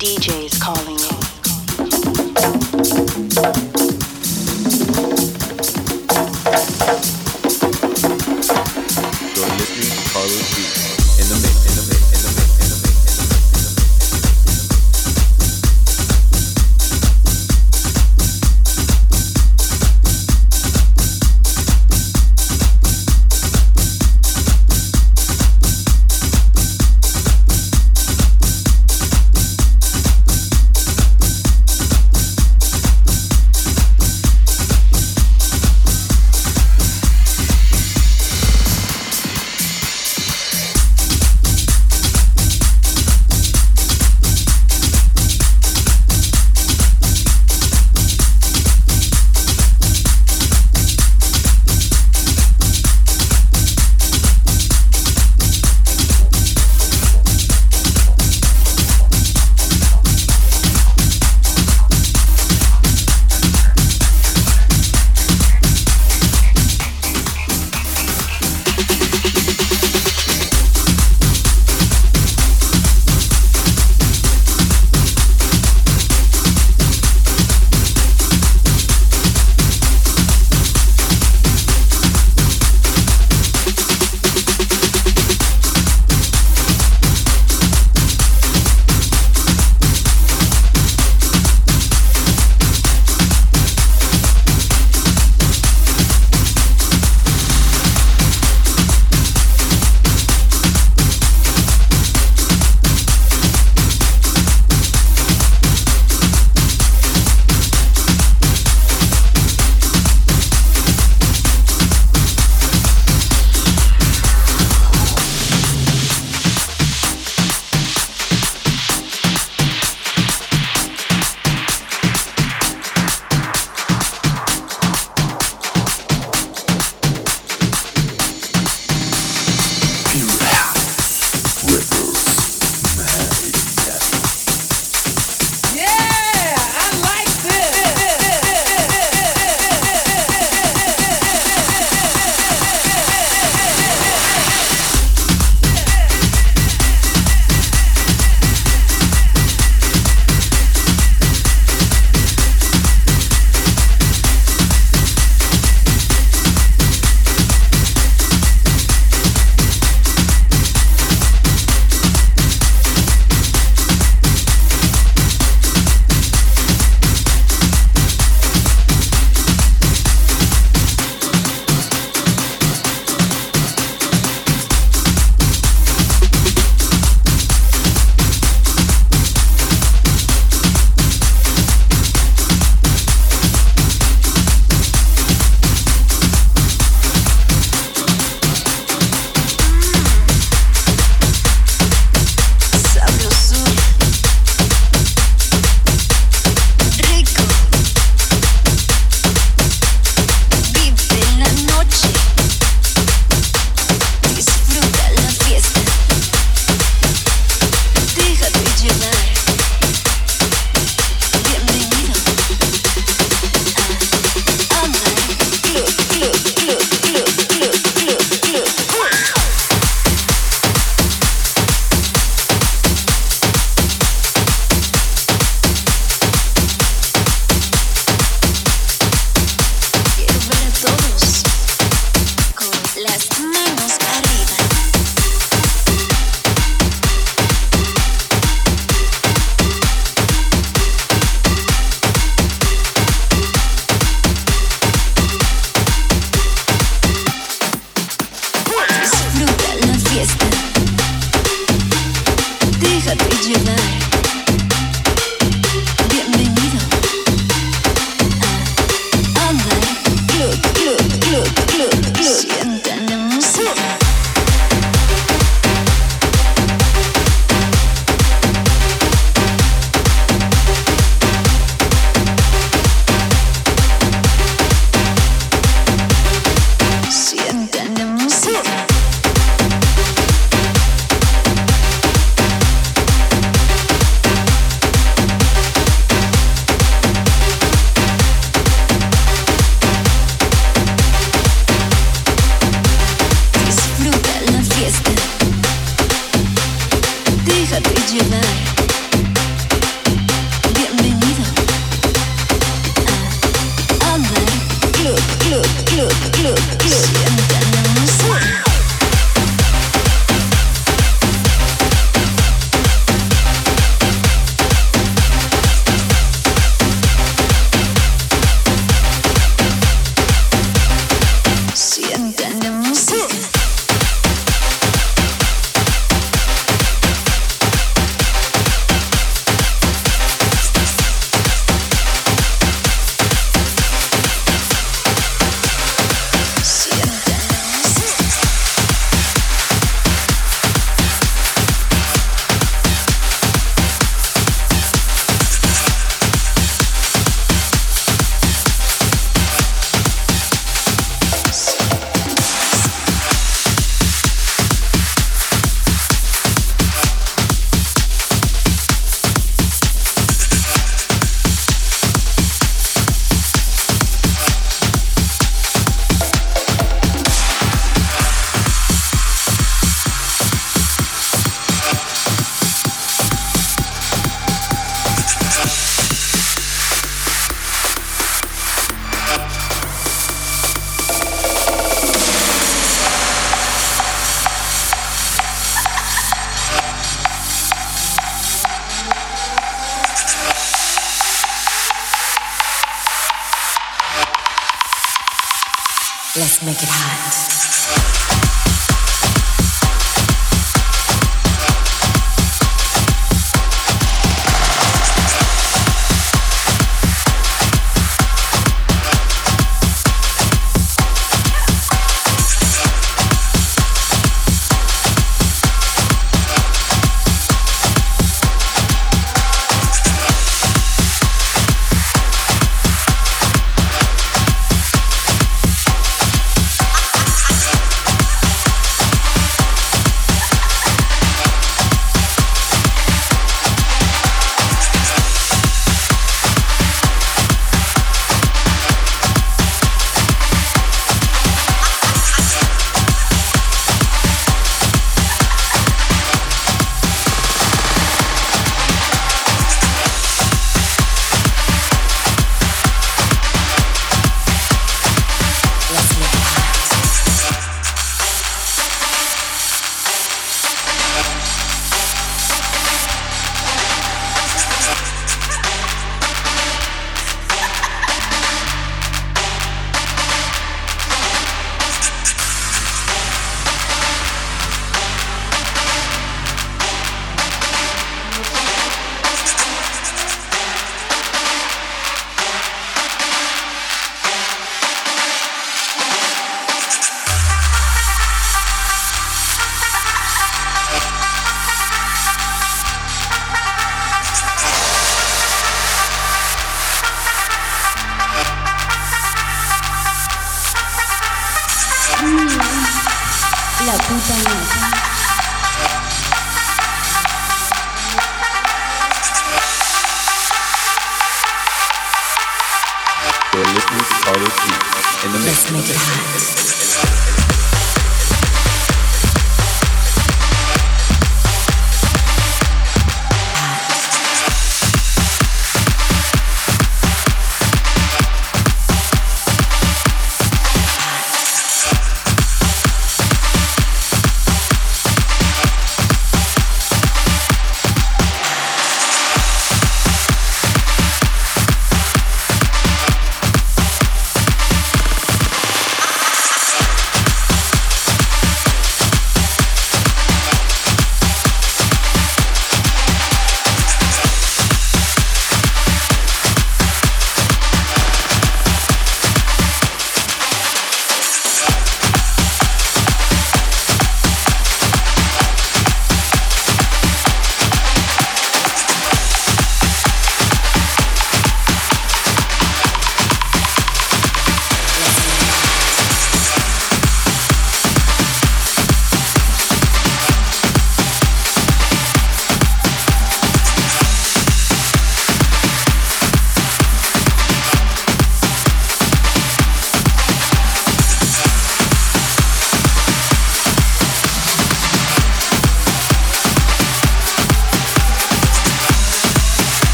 DJ's calling you.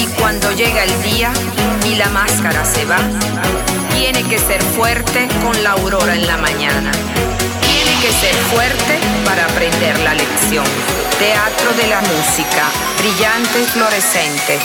Y cuando llega el día y la máscara se va, tiene que ser fuerte con la aurora en la mañana. Tiene que ser fuerte para aprender la lección. Teatro de la música, brillante y fluorescente.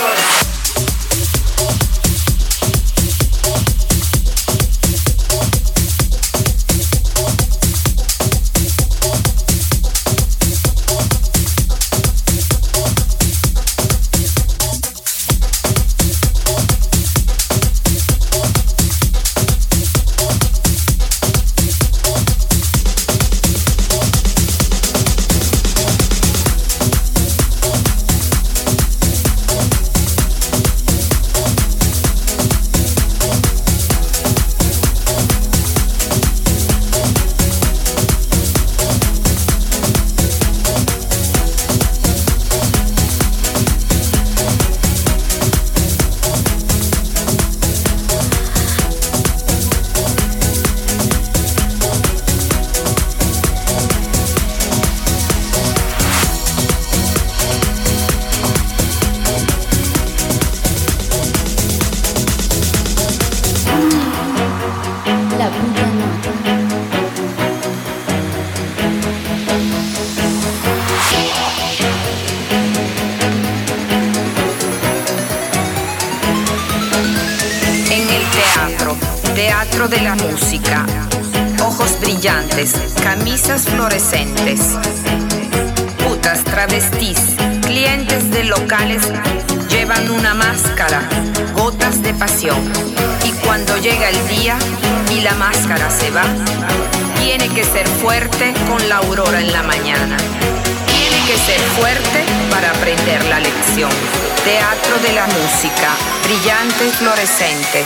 Teatro de la música, brillante, fluorescente.